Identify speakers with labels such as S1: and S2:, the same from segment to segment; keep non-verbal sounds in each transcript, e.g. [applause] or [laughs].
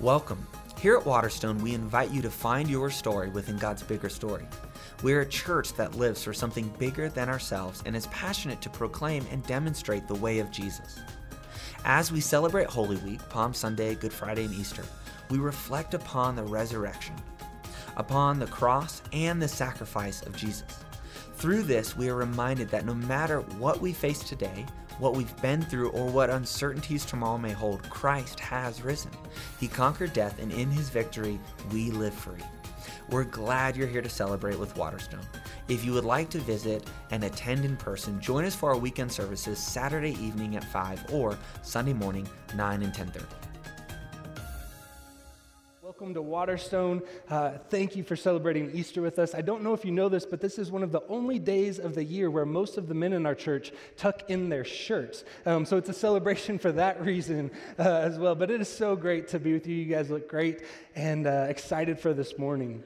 S1: Welcome. Here at Waterstone, we invite you to find your story within God's bigger story. We're a church that lives for something bigger than ourselves and is passionate to proclaim and demonstrate the way of Jesus. As we celebrate Holy Week, Palm Sunday, Good Friday, and Easter, we reflect upon the resurrection, upon the cross, and the sacrifice of Jesus. Through this, we are reminded that no matter what we face today, what we've been through, or what uncertainties tomorrow may hold, Christ has risen. He conquered death, and in his victory, we live free. We're glad you're here to celebrate with Waterstone. If you would like to visit and attend in person, join us for our weekend services Saturday evening at 5 or Sunday morning 9 and 10:30.
S2: Welcome to Waterstone. Uh, thank you for celebrating Easter with us. I don't know if you know this, but this is one of the only days of the year where most of the men in our church tuck in their shirts. Um, so it's a celebration for that reason uh, as well. But it is so great to be with you. You guys look great and uh, excited for this morning.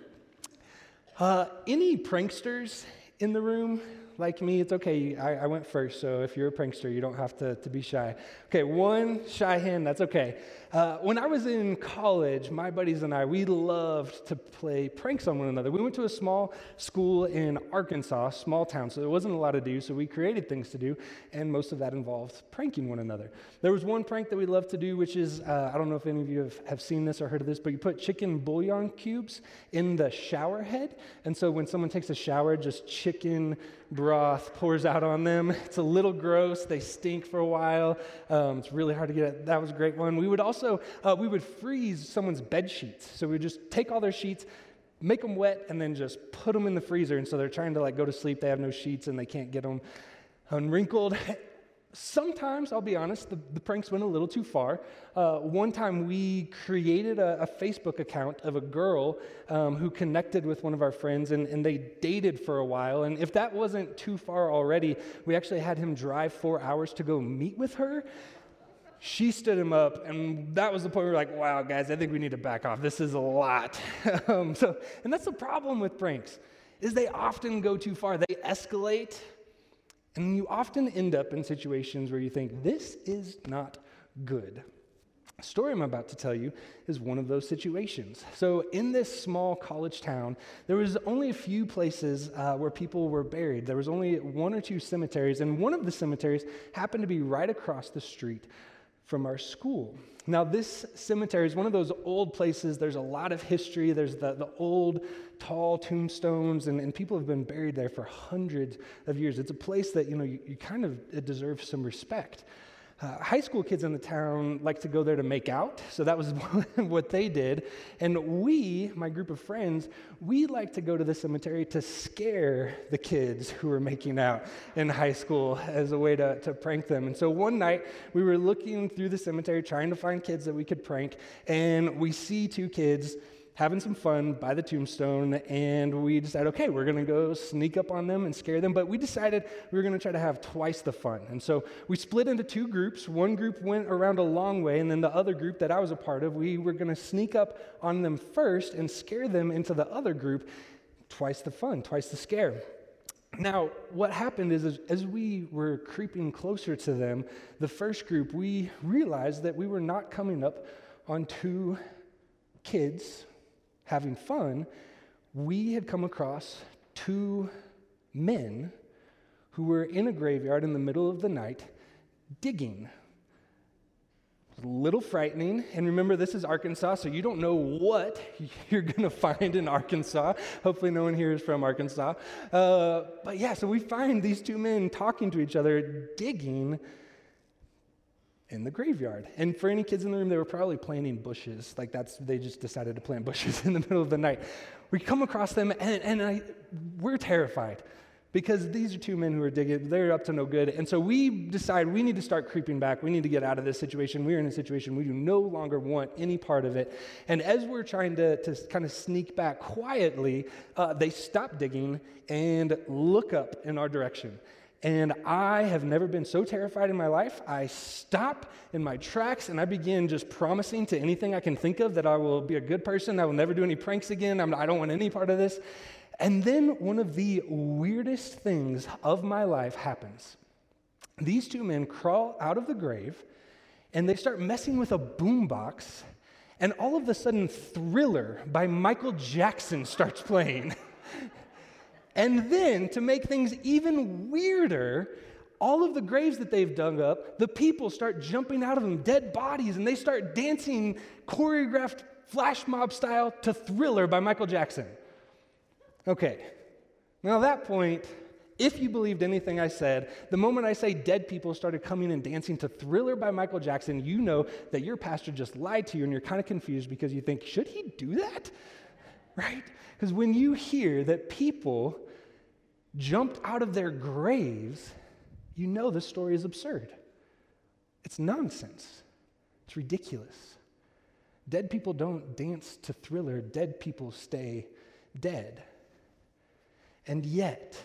S2: Uh, any pranksters in the room? Like me, it's okay. I, I, went first, so if you're a prankster, you don't have to, to be shy. Okay, one shy hand, that's okay. Uh, when I was in college, my buddies and I, we loved to play pranks on one another. We went to a small school in Arkansas, small town, so there wasn't a lot to do, so we created things to do, and most of that involved pranking one another. There was one prank that we loved to do, which is uh, I don't know if any of you have, have seen this or heard of this, but you put chicken bouillon cubes in the shower head, and so when someone takes a shower, just chicken broth pours out on them. [laughs] It's a little gross. They stink for a while. Um, it's really hard to get it. That was a great one. We would also uh, we would freeze someone's bed sheets. So we would just take all their sheets, make them wet, and then just put them in the freezer. And so they're trying to like go to sleep. They have no sheets and they can't get them unwrinkled. [laughs] Sometimes, I'll be honest, the, the, pranks went a little too far. Uh, one time we created a, a, Facebook account of a girl um, who connected with one of our friends and, and they dated for a while. And if that wasn't too far already, we actually had him drive four hours to go meet with her she stood him up, and that was the point where we are like, wow, guys, I think we need to back off. This is a lot. [laughs] um, so, and that's the problem with pranks, is they often go too far. They escalate, and you often end up in situations where you think, this is not good. The story I'm about to tell you is one of those situations. So, in this small college town, there was only a few places uh, where people were buried. There was only one or two cemeteries, and one of the cemeteries happened to be right across the street from our school. Now, this cemetery is one of those old places. There's a lot of history. There's the, the old, tall tombstones, and, and people have been buried there for hundreds of years. It's a place that, you know, you, you kind of deserve some respect. Uh, high school kids in the town like to go there to make out, so that was [laughs] what they did. And we, my group of friends, we like to go to the cemetery to scare the kids who were making out in high school as a way to, to prank them. And so one night, we were looking through the cemetery trying to find kids that we could prank, and we see two kids having some fun by the tombstone, and we decided, okay, we're to go sneak up on them and scare them. But we decided we were to try to have twice the fun. And so we split into two groups. One group went around a long way, and then the other group that I was a part of, we were to sneak up on them first and scare them into the other group. Twice the fun, twice the scare. Now, what happened is, is, as we were creeping closer to them, the first group, we realized that we were not coming up on two kids having fun, we had come across two men who were in a graveyard in the middle of the night digging. A little frightening. And remember, this is Arkansas, so you don't know what [laughs] you're going to find in Arkansas. Hopefully, no one here is from Arkansas. Uh, but yeah, so we find these two men talking to each other, digging in the graveyard. And for any kids in the room, they were probably planting bushes. Like that's, they just decided to plant [laughs] bushes in the middle of the night. We come across them and, and I, we're terrified because these are two men who are digging, they're up to no good. And so we decide we need to start creeping back. We need to get out of this situation. We're in a situation we do no longer want any part of it. And as we're trying to, to kind of sneak back quietly, uh, they stop digging and look up in our direction. And I have never been so terrified in my life. I stop in my tracks and I begin just promising to anything I can think of that I will be a good person. I will never do any pranks again. I'm, I do not want any part of this. And then one of the weirdest things of my life happens. These two men crawl out of the grave and they start messing with a boombox And all of a sudden, Thriller by Michael Jackson starts playing. [laughs] and then, to make things even weirder, all of the graves that they've dug up, the people start jumping out of them, dead bodies, and they start dancing choreographed flash mob style to Thriller by Michael Jackson. Okay, now at that point, if you believed anything I said, the moment I say dead people started coming and dancing to Thriller by Michael Jackson, you know that your pastor just lied to you and you're kind of confused because you think, should he do that? Right? Because when you hear that people jumped out of their graves, you know the story is absurd. It's nonsense. It's ridiculous. Dead people don't dance to Thriller, dead people stay dead. And yet,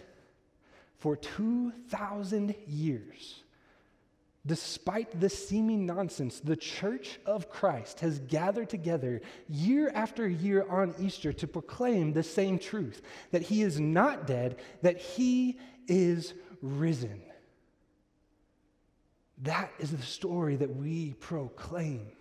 S2: for 2,000 years, despite this seeming nonsense, the church of Christ has gathered together year after year on Easter to proclaim the same truth that he is not dead, that he is risen. That is the story that we proclaim.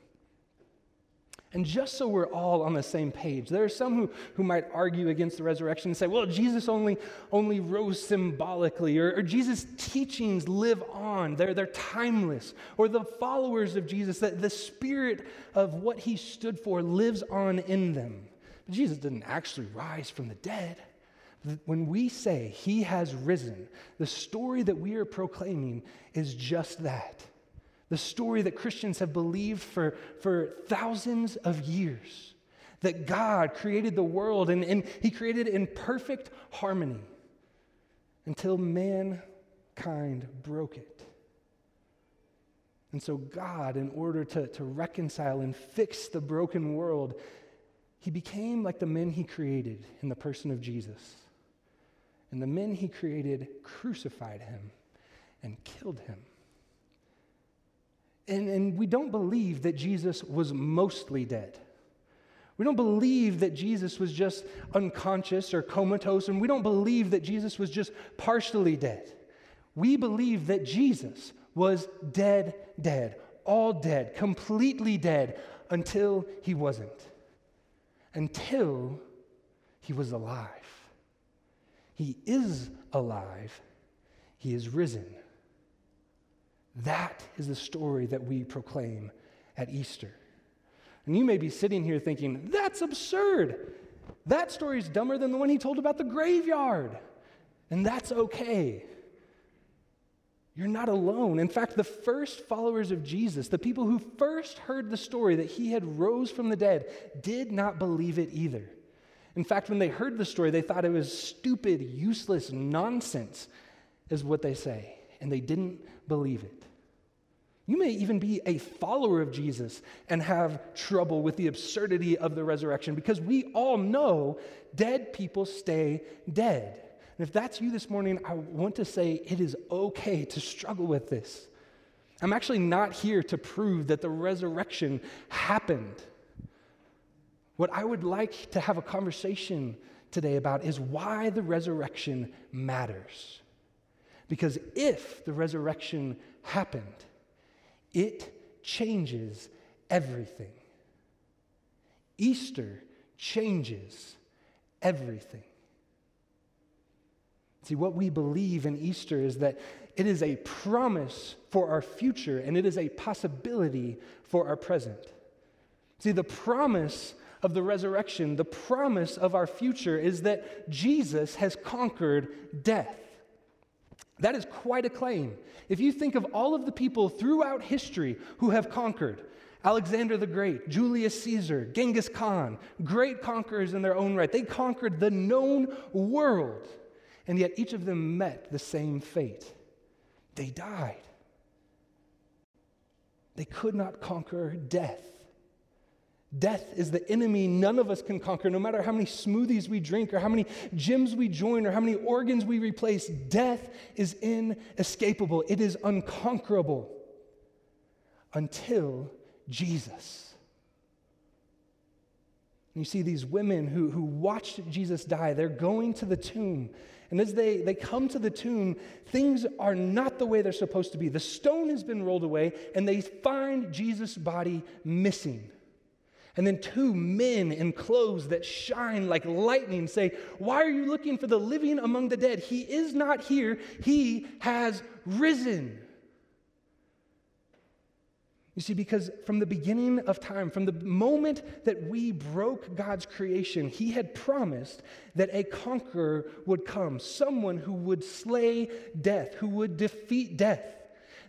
S2: And just so we're all on the same page, there are some who, who might argue against the resurrection and say, well, Jesus only, only rose symbolically, or, or Jesus' teachings live on, they're, they're timeless, or the followers of Jesus, that the spirit of what he stood for lives on in them. But Jesus didn't actually rise from the dead. When we say he has risen, the story that we are proclaiming is just that the story that Christians have believed for, for thousands of years that God created the world and, and He created it in perfect harmony until mankind broke it. And so, God, in order to, to reconcile and fix the broken world, He became like the men He created in the person of Jesus. And the men He created crucified Him and killed Him. And, and we don't believe that Jesus was mostly dead. We don't believe that Jesus was just unconscious or comatose, and we don't believe that Jesus was just partially dead. We believe that Jesus was dead, dead, all dead, completely dead until he wasn't, until he was alive. He is alive, he is risen. That is the story that we proclaim at Easter. And you may be sitting here thinking, that's absurd. That story is dumber than the one he told about the graveyard. And that's okay. You're not alone. In fact, the first followers of Jesus, the people who first heard the story that he had rose from the dead, did not believe it either. In fact, when they heard the story, they thought it was stupid, useless nonsense, is what they say. And they didn't believe it. You may even be a follower of Jesus and have trouble with the absurdity of the resurrection because we all know dead people stay dead. And if that's you this morning, I want to say it is okay to struggle with this. I'm actually not here to prove that the resurrection happened. What I would like to have a conversation today about is why the resurrection matters. Because if the resurrection happened, it changes everything. Easter changes everything. See, what we believe in Easter is that it is a promise for our future and it is a possibility for our present. See, the promise of the resurrection, the promise of our future is that Jesus has conquered death. That is quite a claim. If you think of all of the people throughout history who have conquered, Alexander the Great, Julius Caesar, Genghis Khan, great conquerors in their own right. They conquered the known world, and yet each of them met the same fate. They died. They could not conquer death. Death is the enemy none of us can conquer, no matter how many smoothies we drink, or how many gyms we join, or how many organs we replace. Death is inescapable, it is unconquerable until Jesus. You see these women who, who watched Jesus die, they're going to the tomb. And as they, they come to the tomb, things are not the way they're supposed to be. The stone has been rolled away, and they find Jesus' body missing. And then two men in clothes that shine like lightning say, Why are you looking for the living among the dead? He is not here, he has risen. You see, because from the beginning of time, from the moment that we broke God's creation, He had promised that a conqueror would come, someone who would slay death, who would defeat death.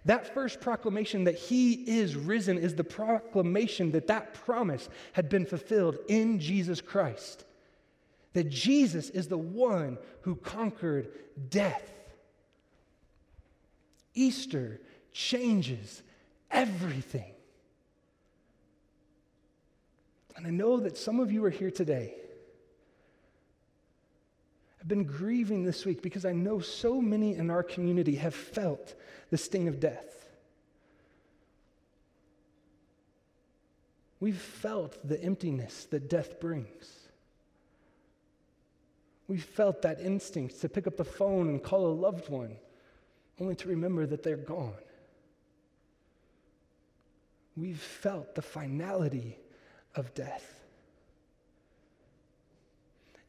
S2: That first proclamation that He is risen is the proclamation that that promise had been fulfilled in Jesus Christ. That Jesus is the one who conquered death. Easter changes everything. And I know that some of you are here today. I've been grieving this week because I know so many in our community have felt the sting of death. We've felt the emptiness that death brings. We've felt that instinct to pick up the phone and call a loved one, only to remember that they're gone. We've felt the finality of death.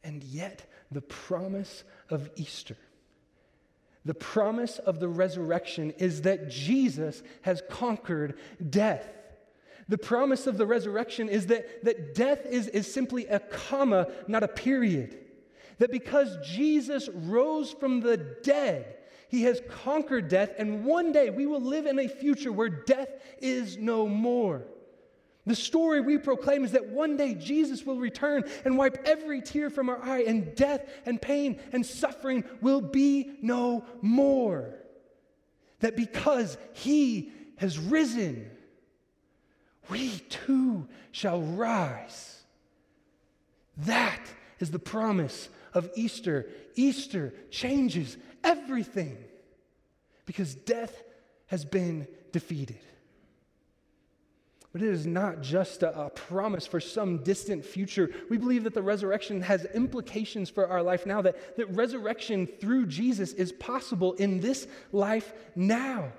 S2: And yet, the promise of Easter, the promise of the resurrection is that Jesus has conquered death. The promise of the resurrection is that, that death is, is simply a comma, not a period. That because Jesus rose from the dead, he has conquered death, and one day we will live in a future where death is no more. The story we proclaim is that one day Jesus will return and wipe every tear from our eye, and death and pain and suffering will be no more. That because he has risen, we too shall rise. That is the promise of Easter. Easter changes everything because death has been defeated. But it is not just a, a, promise for some distant future. We believe that the resurrection has implications for our life now, that, that resurrection through Jesus is possible in this life now.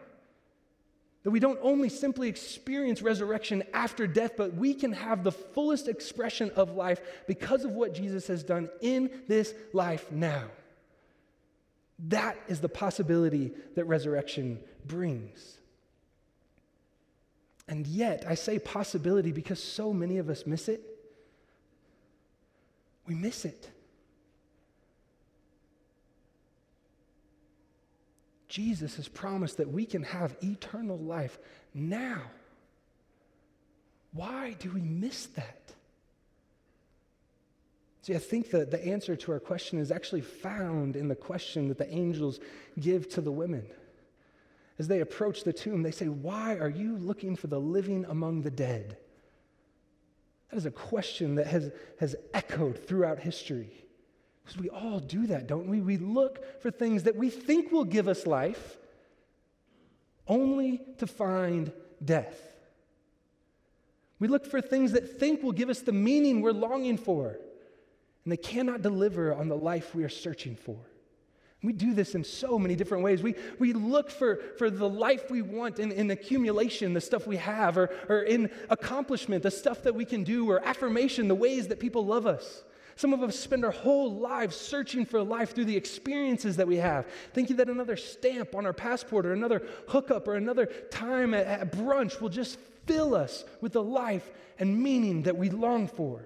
S2: That we don't only simply experience resurrection after death, but we can have the fullest expression of life because of what Jesus has done in this life now. That is the possibility that resurrection brings. And yet, I say possibility because so many of us miss it. We miss it. Jesus has promised that we can have eternal life now. Why do we miss that? See, I think that the answer to our question is actually found in the question that the angels give to the women. As they approach the tomb, they say, Why are you looking for the living among the dead? That is a question that has, has echoed throughout history. Because we all do that, don't we? We look for things that we think will give us life, only to find death. We look for things that think will give us the meaning we're longing for and they cannot deliver on the life we are searching for. We do this in so many different ways. We, we look for, for the life we want in, in accumulation, the stuff we have, or, or in accomplishment, the stuff that we can do, or affirmation, the ways that people love us. Some of us spend our whole lives searching for life through the experiences that we have, thinking that another stamp on our passport, or another hookup, or another time at, at brunch will just fill us with the life and meaning that we long for.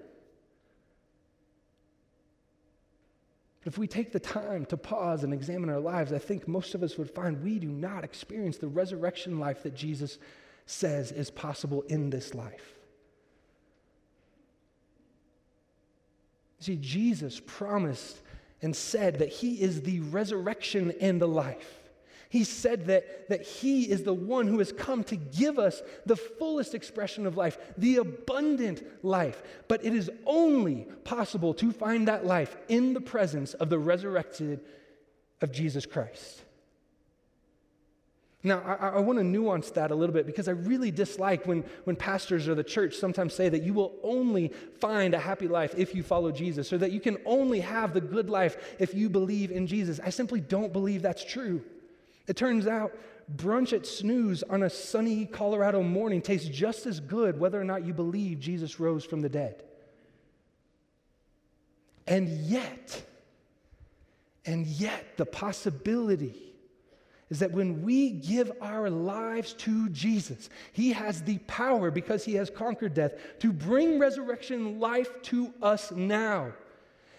S2: But if we take the time to pause and examine our lives, I think most of us would find we do not experience the resurrection life that Jesus says is possible in this life. See, Jesus promised and said that He is the resurrection and the life. He said that, that He is the one who has come to give us the fullest expression of life, the abundant life. But it is only possible to find that life in the presence of the resurrected of Jesus Christ. Now, I, I want to nuance that a little bit because I really dislike when, when pastors or the church sometimes say that you will only find a happy life if you follow Jesus, or that you can only have the good life if you believe in Jesus. I simply don't believe that's true. It turns out brunch at Snooze on a sunny Colorado morning tastes just as good whether or not you believe Jesus rose from the dead. And yet, and yet, the possibility is that when we give our lives to Jesus, He has the power, because He has conquered death, to bring resurrection life to us now.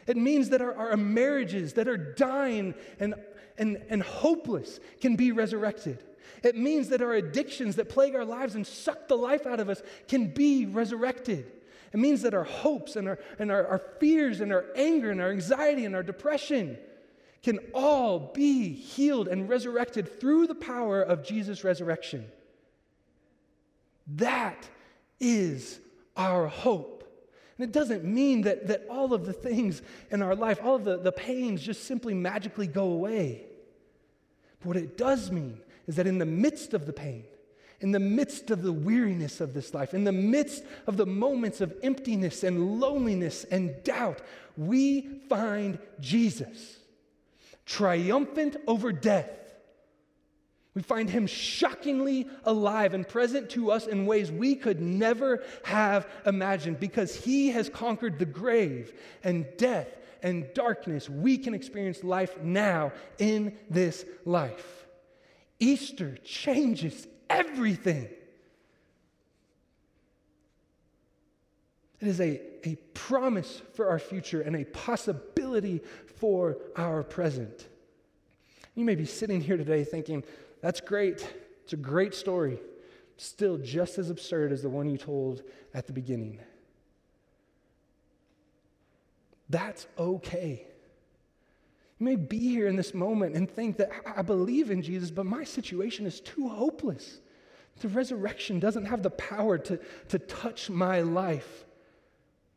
S2: It means that our, our marriages that are dying and, and, and hopeless can be resurrected. It means that our addictions that plague our lives and suck the life out of us can be resurrected. It means that our hopes and our, and our, our fears and our anger and our anxiety and our depression can all be healed and resurrected through the power of Jesus' resurrection. That is our hope. And it doesn't mean that, that all of the things in our life, all of the, the pains just simply magically go away. But what it does mean is that in the midst of the pain, in the midst of the weariness of this life, in the midst of the moments of emptiness and loneliness and doubt, we find Jesus triumphant over death. We find him shockingly alive and present to us in ways we could never have imagined because he has conquered the grave and death and darkness. We can experience life now in this life. Easter changes everything. It is a, a promise for our future and a possibility for our present. You may be sitting here today thinking, that's great. It's a great story. Still just as absurd as the one you told at the beginning. That's okay. You may be here in this moment and think that I believe in Jesus, but my situation is too hopeless. The resurrection doesn't have the power to, to touch my life.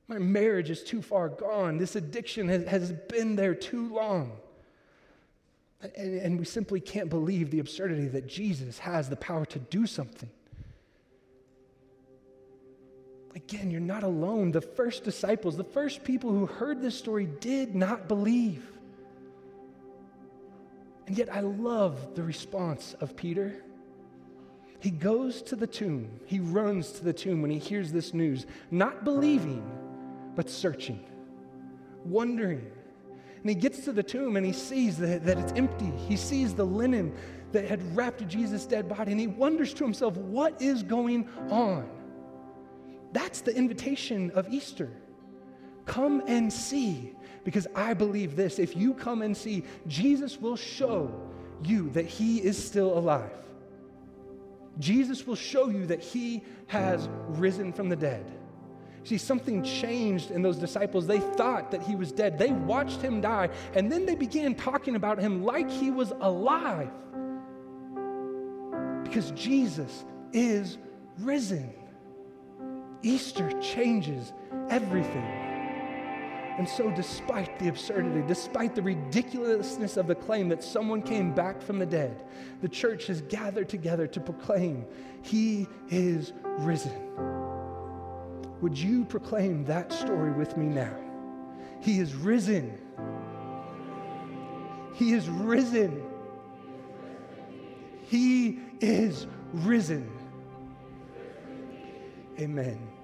S2: My marriage is too far gone. This addiction has, has been there too long. And, and we simply can't believe the absurdity that Jesus has the power to do something. Again, you're not alone. The first disciples, the first people who heard this story did not believe. And yet, I love the response of Peter. He goes to the tomb. He runs to the tomb when he hears this news, not believing, but searching, wondering. And he gets to the tomb and he sees that, that it's empty. He sees the linen that had wrapped Jesus' dead body, and he wonders to himself, what is going on? That's the invitation of Easter. Come and see, because I believe this. If you come and see, Jesus will show you that he is still alive. Jesus will show you that he has risen from the dead. See, something changed in those disciples. They thought that he was dead. They watched him die, and then they began talking about him like he was alive. Because Jesus is risen. Easter changes everything. And so, despite the absurdity, despite the ridiculousness of the claim that someone came back from the dead, the church has gathered together to proclaim, He is risen. Would you proclaim that story with me now? He is risen. He is risen. He is risen. Amen.